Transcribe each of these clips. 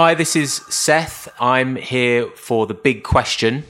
Hi, this is Seth. I'm here for the big question.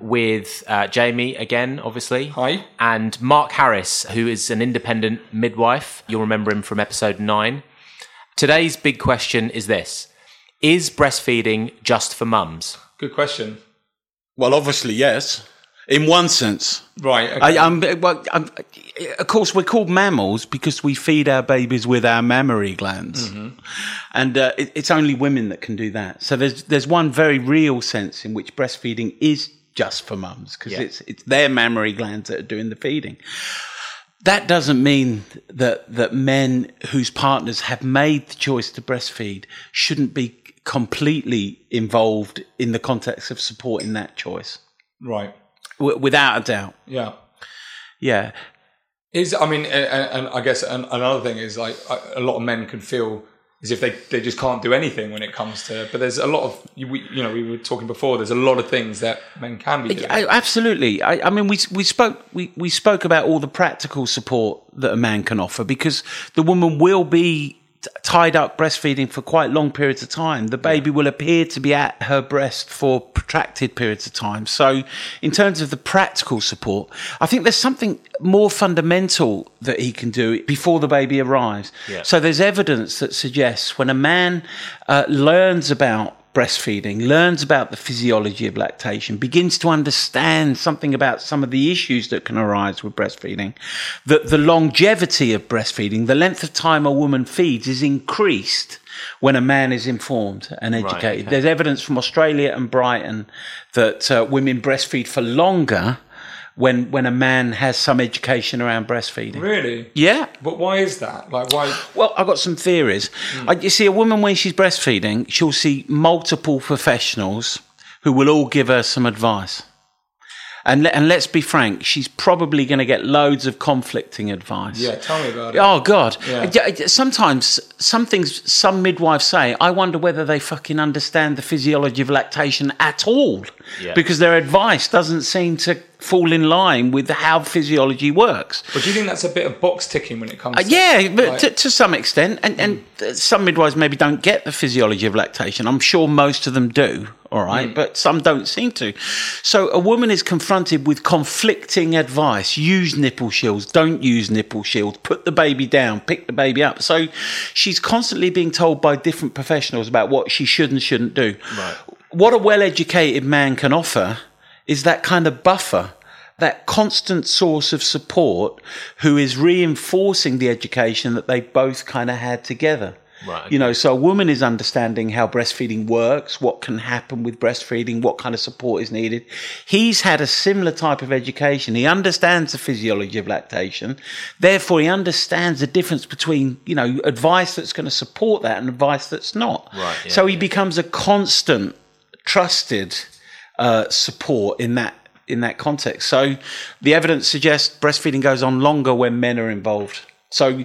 With uh, Jamie again, obviously. Hi. And Mark Harris, who is an independent midwife. You'll remember him from episode nine. Today's big question is this Is breastfeeding just for mums? Good question. Well, obviously, yes. In one sense. Right. Okay. I, I'm, well, I'm, of course, we're called mammals because we feed our babies with our mammary glands, and uh, it, it's only women that can do that. So there's there's one very real sense in which breastfeeding is just for mums because Yeah. it's it's their mammary glands that are doing the feeding. That doesn't mean that that men whose partners have made the choice to breastfeed shouldn't be completely involved in the context of supporting that choice, right. W- without a doubt. Yeah. Yeah. Is I mean, and, and I guess another thing is like a lot of men can feel as if they, they just can't do anything when it comes to. But there's a lot of you, we, you know we were talking before. There's a lot of things that men can be doing. Absolutely. I, I mean, we we spoke we, we spoke about all the practical support that a man can offer because the woman will be tied up breastfeeding for quite long periods of time. The baby will appear to be at her breast for protracted periods of time. So, in terms of the practical support, I think there's something more fundamental that he can do before the baby arrives. Yeah. So, there's evidence that suggests when a man uh, learns about breastfeeding, learns about the physiology of lactation, begins to understand something about some of the issues that can arise with breastfeeding, that the longevity of breastfeeding, the length of time a woman feeds is increased when a man is informed and educated. okay. There's evidence from Australia and Brighton that uh, women breastfeed for longer when when a man has some education around breastfeeding. really. Yeah. But why is that? Like why? Well, I've got some theories. Hmm. I, you see, a woman when she's breastfeeding, she'll see multiple professionals who will all give her some advice. And, le- and let's be frank, she's probably going to get loads of conflicting advice. Yeah. Tell me about it. Oh God! Yeah. Sometimes some things some midwives say, I wonder whether they fucking understand the physiology of lactation at all, Yeah. because their advice doesn't seem to fall in line with how physiology works. But do you think that's a bit of box ticking when it comes? Uh, to yeah, but like- to, to some extent, and, and uh, some midwives maybe don't get the physiology of lactation. I'm sure most of them do, all right, but some don't seem to. So a woman is confronted with conflicting advice: use nipple shields, don't use nipple shields, put the baby down, pick the baby up. So she's constantly being told by different professionals about what she should and shouldn't do. Right. What a well-educated man can offer is that kind of buffer, that constant source of support who is reinforcing the education that they both kind of had together. Right, You know, so a woman is understanding how breastfeeding works, what can happen with breastfeeding, what kind of support is needed. He's had a similar type of education. He understands the physiology of lactation. Therefore, he understands the difference between, you know, advice that's going to support that and advice that's not. Right, yeah, so he yeah. becomes a constant, trusted uh, support in that in that context. So the evidence suggests breastfeeding goes on longer when men are involved. So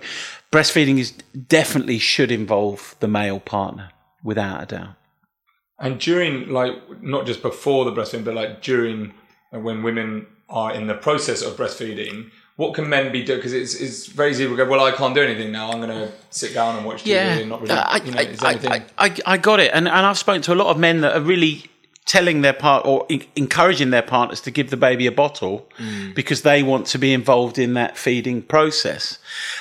breastfeeding is definitely should involve the male partner without a doubt. And during, like, not just before the breastfeeding, but like during uh, when women are in the process of breastfeeding, what can men be doing? Because it's, it's very easy to go, well, I can't do anything now. I'm going to sit down and watch TV and not really, I, you know, is there I, anything? I, I, I got it, and and I've spoken to a lot of men that are really telling their part or en- encouraging their partners to give the baby a bottle Mm. because they want to be involved in that feeding process.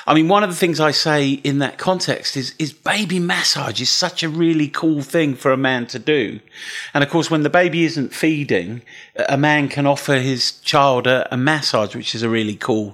I mean, one of the things I say in that context is is baby massage is such a really cool thing for a man to do, and of course, when the baby isn't feeding, a man can offer his child a, a massage, which is a really cool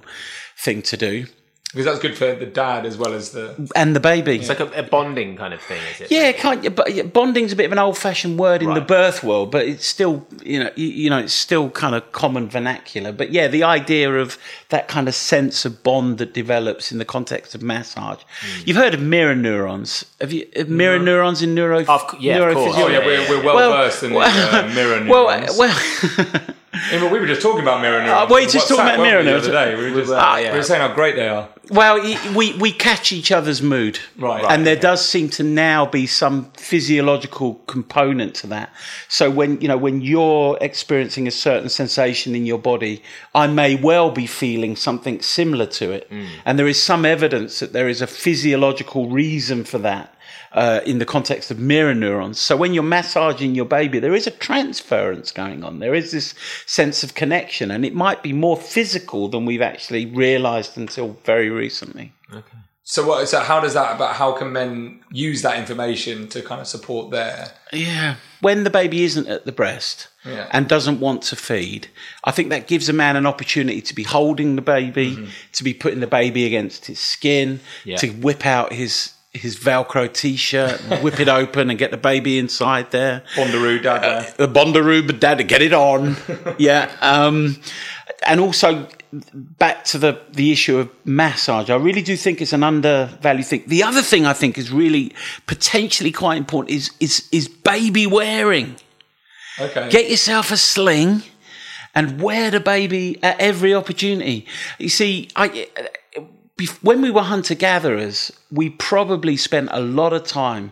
thing to do, because that's good for the dad as well as the. and the baby. It's like a, a bonding kind of thing, is it? Yeah, kind of, but bonding's a bit of an old-fashioned word in the birth world, but it's still, you know, you, you know, it's still kind of common vernacular. But yeah, the idea of that kind of sense of bond that develops in the context of massage. Hmm. You've heard of mirror neurons? Have you have mirror neurons in neuro? Of cou- yeah, of course. Oh, yeah, Yeah, we're, we're well, Well- versed in the uh, mirror Well, neurons. well, Yeah, but we were just talking about mirror neurons. Uh, we on just talking about mirror we, the neurons. other day. We were, just, were, we were saying how great they are. Well, we we catch each other's mood, Right. And there Right, does seem to now be some physiological component to that. So when you know when you're experiencing a certain sensation in your body, I may well be feeling something similar to it, and there is some evidence that there is a physiological reason for that. Uh, in the context of mirror neurons. So when you're massaging your baby, there is a transference going on. There is this sense of connection, and it might be more physical than we've actually realized until very recently. Okay. So what? So how does that? About how can men use that information to kind of support their? Yeah. When the baby isn't at the breast Yeah. and doesn't want to feed, I think that gives a man an opportunity to be holding the baby, Mm-hmm. to be putting the baby against his skin, Yeah. to whip out his his Velcro t-shirt, whip it open and get the baby inside there. Bondaroo dad there. The Bondaroo, but dad, get it on. yeah. Um, and also back to the, the issue of massage. I really do think it's an undervalued thing. The other thing I think is really potentially quite important is, is, is baby wearing. Okay. Get yourself a sling and wear the baby at every opportunity. You see, I, when we were hunter gatherers, we probably spent a lot of time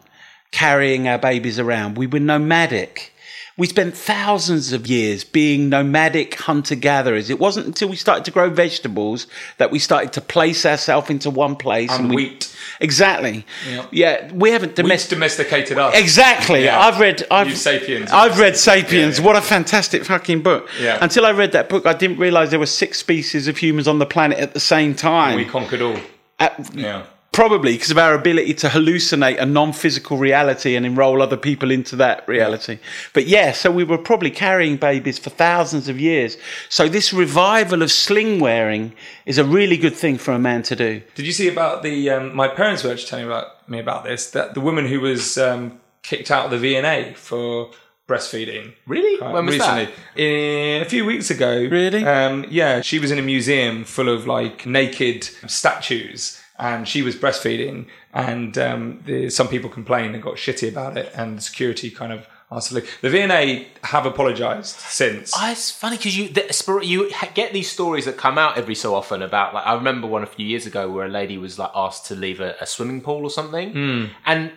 carrying our babies around. We were nomadic. We spent thousands of years being nomadic hunter gatherers. It wasn't until we started to grow vegetables that we started to place ourselves into one place. And we, wheat. Exactly. Yeah. Yeah, we haven't We've domesticated us. Exactly. Yeah. I've read. I've, You Sapiens. I've read *Sapiens*. Yeah. What a fantastic fucking book! Yeah. Until I read that book, I didn't realize there were six species of humans on the planet at the same time. We conquered all. At- Yeah. Probably because of our ability to hallucinate a non-physical reality and enroll other people into that reality. But yeah, so we were probably carrying babies for thousands of years. So this revival of sling wearing is a really good thing for a man to do. Did you see about the? Um, my parents were actually telling about me about this. That the woman who was um, kicked out of the V&A for breastfeeding. Really? when was recently, that? Eh, a few weeks ago. Really? Um, yeah, she was in a museum full of like naked statues, and she was breastfeeding. And um, the, some people complained and got shitty about it, and the security kind of asked to leave. The V&A have apologised since. Oh, it's funny because you the, you get these stories that come out every so often about like I remember one a few years ago where a lady was like asked to leave a, a swimming pool or something, and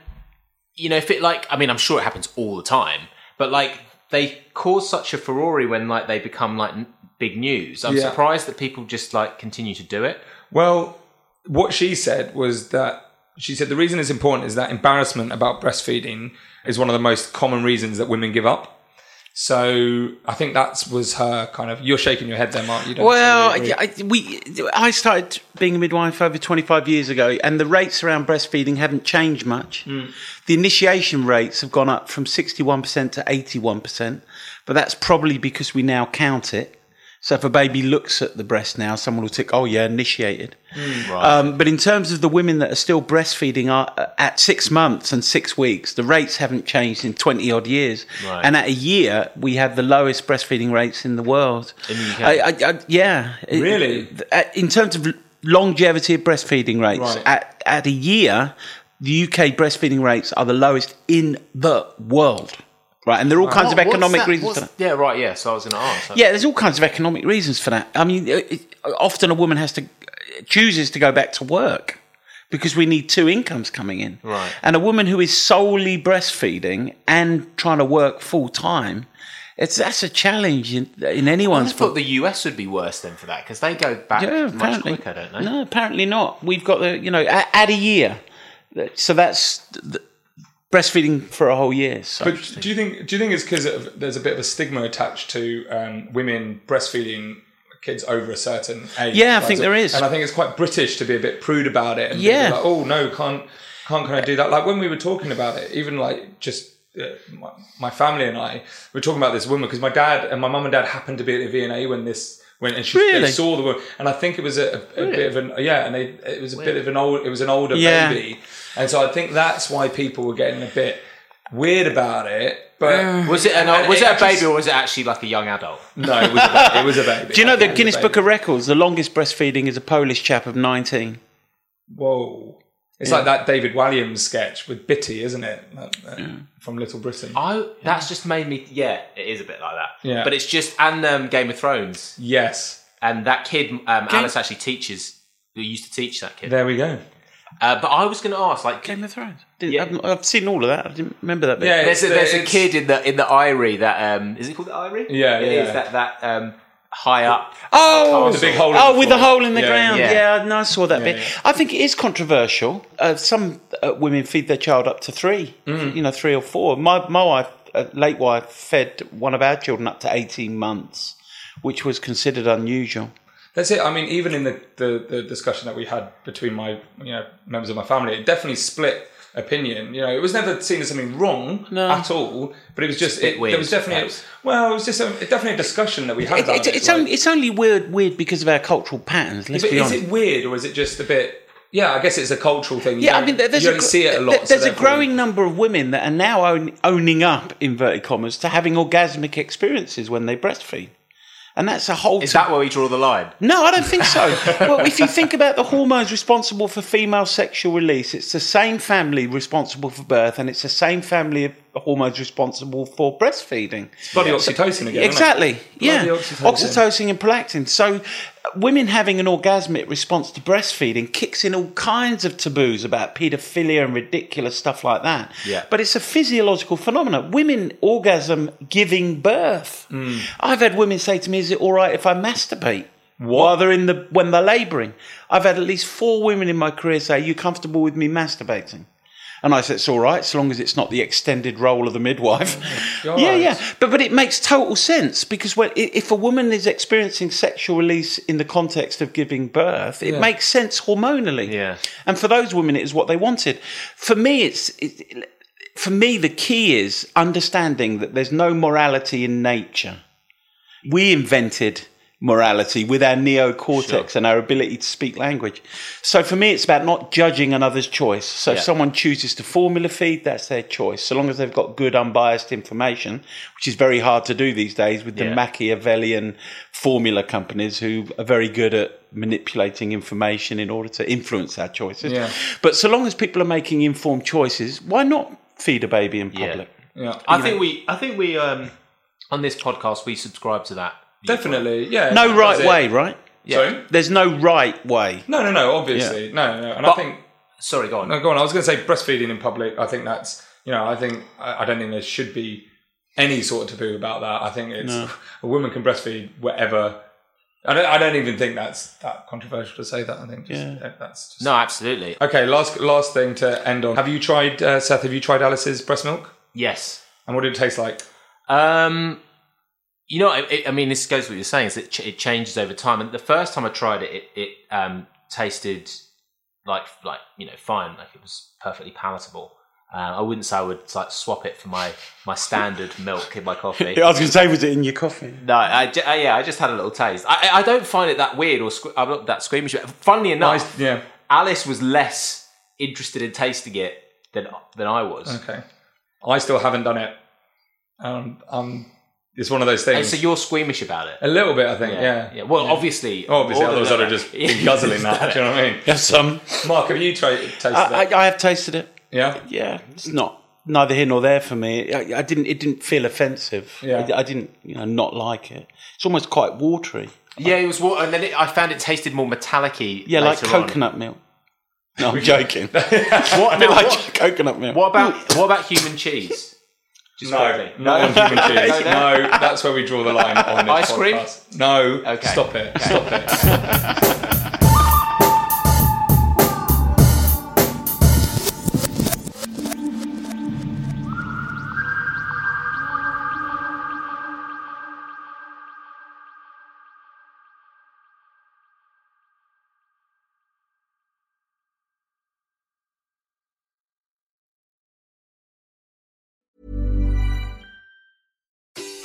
you know if it like I mean I'm sure it happens all the time, but like they cause such a furore when like they become like n- big news. I'm Yeah. surprised that people just like continue to do it. Well, what she said was that she said the reason it's important is that embarrassment about breastfeeding is one of the most common reasons that women give up. So I think that was her kind of. You're shaking your head there, Mark. You don't Well, really. I, we I started being a midwife over 25 years ago, and the rates around breastfeeding haven't changed much. Hmm. The initiation rates have gone up from 61% to 81%, but that's probably because we now count it. So if a baby looks at the breast now, someone will tick, "Oh yeah, initiated." Um, but in terms of the women that are still breastfeeding are, uh, at six months and six weeks, the rates haven't changed in 20 odd years. Right. And at a year, we have the lowest breastfeeding rates in the world. In the UK? I, I, I, yeah. Really? uh, In terms of longevity of breastfeeding rates, Right. at, at a year, the UK breastfeeding rates are the lowest in the world. Right. And there are all kinds of What- what's economic that- reasons for that. Yeah, right. Yeah, so I was going to ask. Yeah, there's all kinds of economic reasons for that. I mean, it, often a woman has to chooses to go back to work because we need two incomes coming in. Right. And a woman who is solely breastfeeding and trying to work full time, It's that's a challenge in, in I anyone's. thought the US would be worse than for that because they go back yeah, much quicker, don't they? No, apparently not. We've got the you know add, add a year, so that's the, breastfeeding for a whole year. So But do you think do you think it's because there's a bit of a stigma attached to um, women breastfeeding kids over a certain age? Yeah, I think there is. and I think it's quite British to be a bit prude about it. And Yeah. like, oh no, can't can't can I do that? Like when we were talking about it, even like just. Uh, my, family and I were talking about this woman because my dad and my mum and dad happened to be at the V&A when this went and she Really? they saw the woman and I think it was a, a, a bit of an yeah and they it was a bit of an old it was an older Yeah. baby and so I think that's why people were getting a bit weird about it but Was it an, and was it a actually- baby or was it actually like a young adult? no, it was a baby. It was a baby. do you know the It was a Guinness. Book of Records? The longest breastfeeding is a Polish chap of nineteen. Whoa. It's like that David Walliams sketch with Bitty, isn't it? That- that- From Little Britain. I that's just made me yeah, it is a bit like that. Yeah. But it's just and um, Game of Thrones Yes. and that kid um, Alice actually teaches who used to teach that kid. There we go. Uh, but I was going to ask like Game of Thrones. Didn't, Yeah. I've, I've seen all of that. I didn't remember that bit. Yeah, there's a, there's a kid in the in the Eyrie that um is it called the Eyrie? Yeah, It yeah. is that that um high up. Oh, With the big hole oh, the with the hole in the Yeah, ground. yeah. Yeah, no, I saw that bit. yeah. I think it is controversial. Uh, some uh, women feed their child up to three, Mm. you know, three or four. My my wife, uh, late wife, fed one of our children up to eighteen months, which was considered unusual. That's it. I mean, even in the, the, the discussion that we had between my you know members of my family, it definitely split opinion. You know, it was never seen as something wrong at all, but it was just, it, weird, there was definitely perhaps. well, it was just a, definitely a discussion that we had It, about it, it. it's like- only it's only weird weird because of our cultural patterns. Let's be is it weird or is it just a bit? Yeah, I guess it's a cultural thing. You Yeah, I mean, there's you a, see it a lot. there- so There's a growing number of women that are now own, owning up inverted commas to having orgasmic experiences when they breastfeed, and that's a whole. Is that where we draw the line? No, I don't think so. well, if you think about the hormones responsible for female sexual release, it's the same family responsible for birth, and it's the same family of hormones responsible for breastfeeding. It's bloody oxytocin again. Exactly. Yeah. Oxytocin. oxytocin. and prolactin. So, women having an orgasmic response to breastfeeding kicks in all kinds of taboos about paedophilia and ridiculous stuff like that. Yeah. But it's a physiological phenomenon. Women orgasm giving birth. Hmm. I've had women say to me, "Is it all right if I masturbate?" While they're in the when they're labouring, I've had at least four women in my career say, "Are you comfortable with me masturbating?" And I said, "It's all right, so long as it's not the extended role of the midwife." You're yeah, right. yeah, but but it makes total sense because when if a woman is experiencing sexual release in the context of giving birth, it makes sense hormonally. Yeah. and for those women, it is what they wanted. For me, it's. It, for me, the key is understanding that there's no morality in nature. We invented morality with our neocortex and our ability to speak language. So for me, it's about not judging another's choice. So Yeah. if someone chooses to formula feed, that's their choice. So long as they've got good, unbiased information, which is very hard to do these days with the Yeah. Machiavellian formula companies who are very good at manipulating information in order to influence our choices. Yeah. But so long as people are making informed choices, why not feed a baby in public? Yeah, I think we I think we um on this podcast we subscribe to that. Definitely. Yeah, No that's right it. way, right? Sorry. There's no right way. No, no, no. Obviously, no, no. And I think Sorry, go on. No, go on. I was going to say breastfeeding in public. I think that's you know. I think I, I don't think there should be any sort of taboo about that. I think it's a woman can breastfeed whatever. I don't. I don't even think that's that controversial to say that. I think just, Yeah. that's just No, absolutely. okay. Last last thing to end on. Have you tried uh, Seth? Have you tried Alice's breast milk? Yes. And what did it taste like? Um, you know, it- I mean, this goes with what you're saying. Is it, ch- it changes over time. And the first time I tried it, it, it um, tasted like like you know fine, like it was perfectly palatable. Uh, I wouldn't say I would like swap it for my my standard milk in my coffee. I was going to say, was it in your coffee? No, I, ju- uh, yeah, I just had a little taste. I, I- I don't find it that weird or sque- I'm not that squeamish. Funnily enough, I- yeah. Alice was less interested in tasting it than than I was. Okay. I still haven't done it. Um, um, it's one of those And things. so you're squeamish about it. a little bit, I think. Yeah. yeah. Well, obviously, Obviously, more than otherwise I'd have just been guzzling that. Do you know what I mean? Yes, some. Mark, have you tried tasted I, it? I, I have tasted it. yeah. Yeah, it's not neither here nor there for me. I, I didn't. It didn't feel offensive. Yeah. I, I didn't, you know, not like it. It's almost quite watery. Yeah, it was water, and then it, I found it tasted more metallic-y. Yeah, like later on. coconut milk. No, I'm joking. What, a bit now, like what, coconut milk. what about what about human cheese? Just No, quickly. no on human cheese. No, that's where we draw the line on this Ice cream? No, Okay. stop it, stop it.